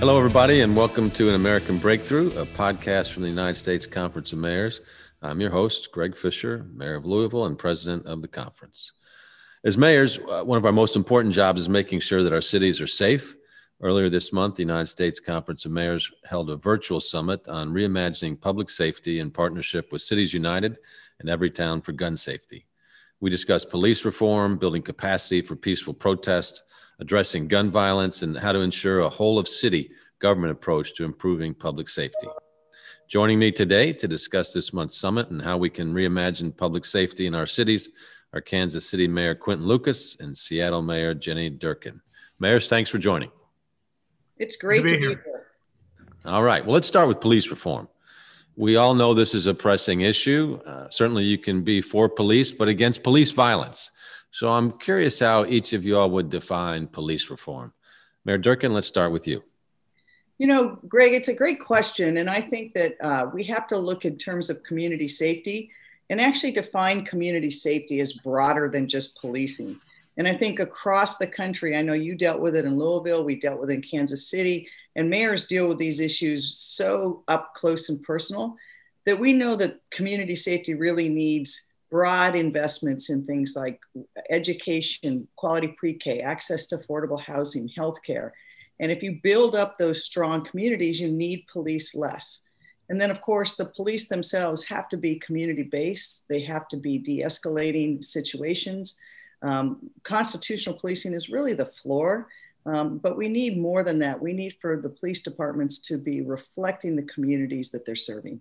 Hello, everybody, and welcome to An American Breakthrough, a podcast from the United States Conference of Mayors. I'm your host, Greg Fisher, Mayor of Louisville and President of the conference. As mayors, uh, one of our most important jobs is making sure that our cities are safe. Earlier this month, the United States Conference of Mayors held a virtual summit on reimagining public safety in partnership with Cities United and Everytown for Gun Safety. We discussed police reform, building capacity for peaceful protest, addressing gun violence, and how to ensure a whole of city government approach to improving public safety. Joining me today to discuss this month's summit and how we can reimagine public safety in our cities are Kansas City Mayor Quinton Lucas and Seattle Mayor Jenny Durkan. Mayors, thanks for joining. It's great to be, to be here. here. All right. Well, let's start with police reform. We all know this is a pressing issue. Uh, certainly, you can be for police, but against police violence. So I'm curious how each of you all would define police reform. Mayor Durkan, let's start with you. You know, Greg, it's a great question. And I think that uh, we have to look in terms of community safety and actually define community safety as broader than just policing. And I think across the country, I know you dealt with it in Louisville, we dealt with it in Kansas City, and mayors deal with these issues so up close and personal that we know that community safety really needs broad investments in things like education, quality pre K, access to affordable housing, healthcare. And if you build up those strong communities, you need police less. And then, of course, the police themselves have to be community based, they have to be de escalating situations. Um, constitutional policing is really the floor. Um, but we need more than that. We need for the police departments to be reflecting the communities that they're serving.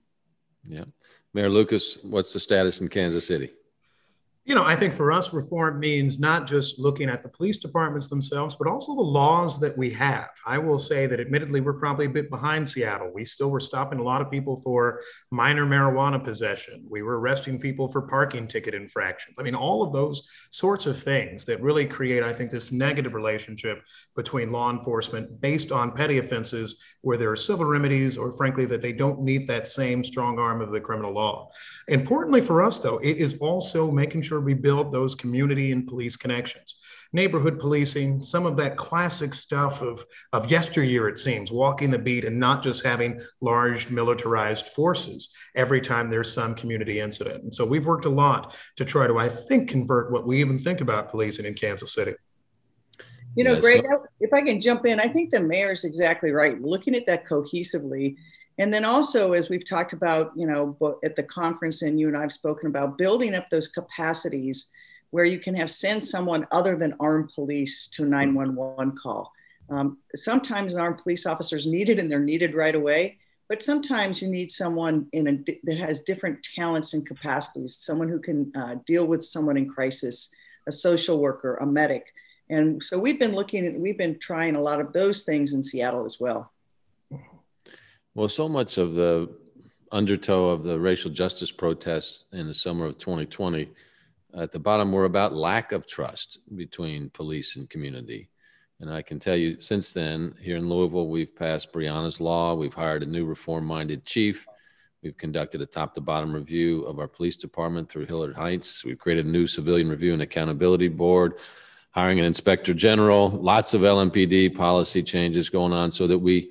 Yeah. Mayor Lucas, what's the status in Kansas City? You know, I think for us, reform means not just looking at the police departments themselves, but also the laws that we have. I will say that admittedly, we're probably a bit behind Seattle. We still were stopping a lot of people for minor marijuana possession. We were arresting people for parking ticket infractions. I mean, all of those sorts of things that really create, I think, this negative relationship between law enforcement based on petty offenses where there are civil remedies or, frankly, that they don't need that same strong arm of the criminal law. Importantly for us, though, it is also making sure we build those community and police connections. Neighborhood policing, some of that classic stuff of, of yesteryear, it seems, walking the beat and not just having large militarized forces every time there's some community incident. And so we've worked a lot to try to, I think, convert what we even think about policing in Kansas City. You know, Greg, if I can jump in, I think the mayor's exactly right. Looking at that cohesively, and then also, as we've talked about, you know, at the conference, and you and I've spoken about building up those capacities where you can have send someone other than armed police to 911 call. Um, sometimes an armed police officer is needed and they're needed right away, but sometimes you need someone in a, that has different talents and capacities, someone who can uh, deal with someone in crisis, a social worker, a medic. And so we've been looking at, we've been trying a lot of those things in Seattle as well. Well, so much of the undertow of the racial justice protests in the summer of 2020 at the bottom were about lack of trust between police and community. And I can tell you since then, here in Louisville, we've passed Breonna's Law. We've hired a new reform minded chief. We've conducted a top to bottom review of our police department through Hillard Heintze. We've created a new civilian review and accountability board, hiring an inspector general, lots of LMPD policy changes going on so that we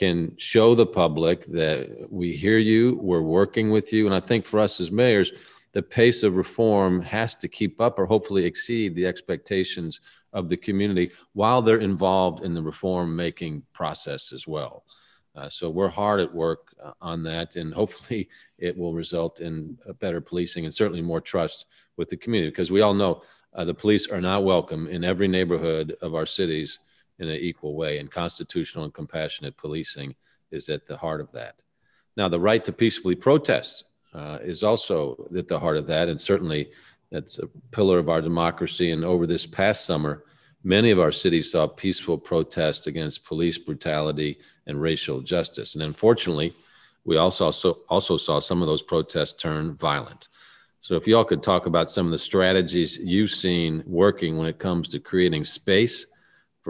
can show the public that we hear you, we're working with you. And I think for us as mayors, the pace of reform has to keep up or hopefully exceed the expectations of the community while they're involved in the reform making process as well. Uh, so we're hard at work uh, on that, and hopefully it will result in better policing and certainly more trust with the community because we all know uh, the police are not welcome in every neighborhood of our cities in an equal way. And constitutional and compassionate policing is at the heart of that. Now, the right to peacefully protest uh, is also at the heart of that. And certainly that's a pillar of our democracy. And over this past summer, many of our cities saw peaceful protests against police brutality and racial justice. And unfortunately, we also, also, also saw some of those protests turn violent. So, if y'all could talk about some of the strategies you've seen working when it comes to creating space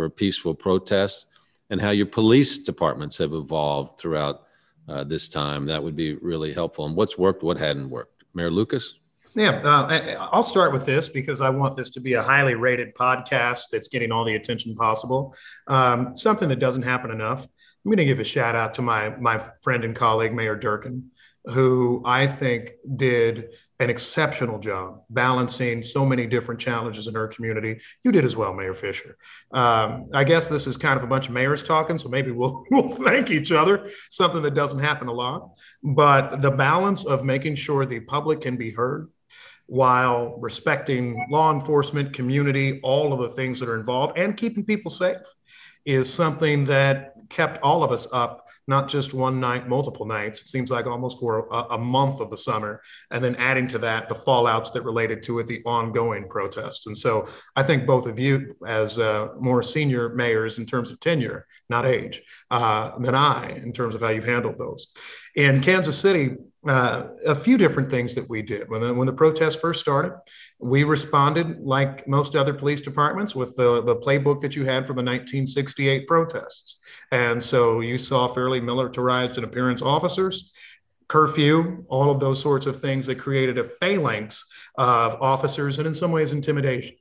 for a peaceful protest and how your police departments have evolved throughout uh, this time. That would be really helpful. And what's worked, what hadn't worked. Mayor Lucas? Yeah, uh, I'll start with this because I want this to be a highly rated podcast that's getting all the attention possible. Um, something that doesn't happen enough I'm going to give a shout out to my my friend and colleague Mayor Durkan, who I think did an exceptional job balancing so many different challenges in our community. You did as well, Mayor Fisher. Um, I guess this is kind of a bunch of mayors talking, so maybe we'll, we'll thank each other, something that doesn't happen a lot. But the balance of making sure the public can be heard while respecting law enforcement, community, all of the things that are involved, and keeping people safe is something that kept all of us up not just one night, multiple nights. It seems like almost for a, a, month of the summer. And then adding to that the fallouts that related to it, the ongoing protests. And so I think both of you, as uh, more senior mayors in terms of tenure, not age, uh, than I in terms of how you've handled those. In Kansas City, uh, a few different things that we did. When the, when the protests first started, we responded like most other police departments with the, the playbook that you had for the 1968 protests. And so you saw fairly militarized and appearance officers, curfew, all of those sorts of things that created a phalanx of officers and in some ways intimidation.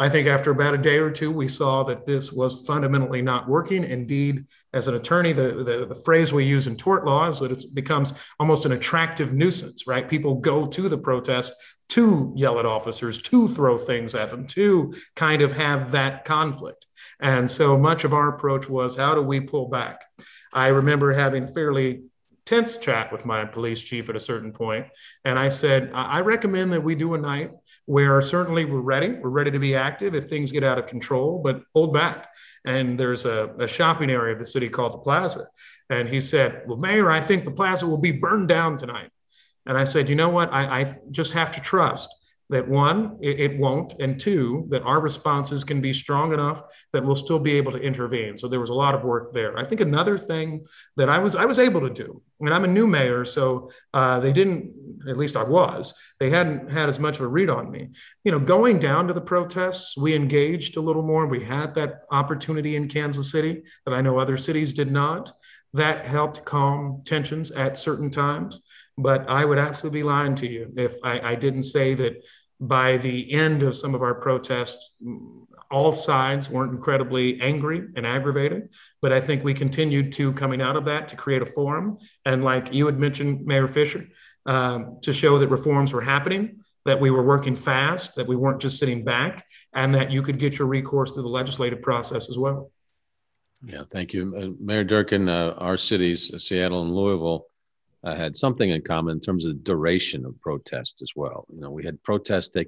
I think after about a day or two, we saw that this was fundamentally not working. Indeed, as an attorney, the, the, the, phrase we use in tort law is that it becomes almost an attractive nuisance, right? People go to the protest to yell at officers, to throw things at them, to kind of have that conflict. And so much of our approach was how do we pull back? I remember having fairly tense chat with my police chief at a certain point, and I said, I recommend that we do a night where certainly we're ready. We're ready to be active if things get out of control, but hold back. And there's a, a shopping area of the city called the Plaza. And he said, Well, Mayor, I think the plaza will be burned down tonight. And I said, You know what? I, I just have to trust that one, it, it, won't, and two, that our responses can be strong enough that we'll still be able to intervene. So there was a lot of work there. I think another thing that I was I was able to do, and I'm a new mayor, so uh, they didn't, at least I was, they hadn't had as much of a read on me. You know, going down to the protests, we engaged a little more. We had that opportunity in Kansas City that I know other cities did not. That helped calm tensions at certain times. But I would absolutely be lying to you if I, I didn't say that by the end of some of our protests, all sides weren't incredibly angry and aggravated. But I think we continued to coming out of that to create a forum. And like you had mentioned, Mayor Fisher, um, to show that reforms were happening, that we were working fast, that we weren't just sitting back, and that you could get your recourse through the legislative process as well. Yeah, thank you. Uh, Mayor Durkan, uh, our cities, uh, Seattle and Louisville, uh, had something in common in terms of duration of protest as well. You know, we had protests taking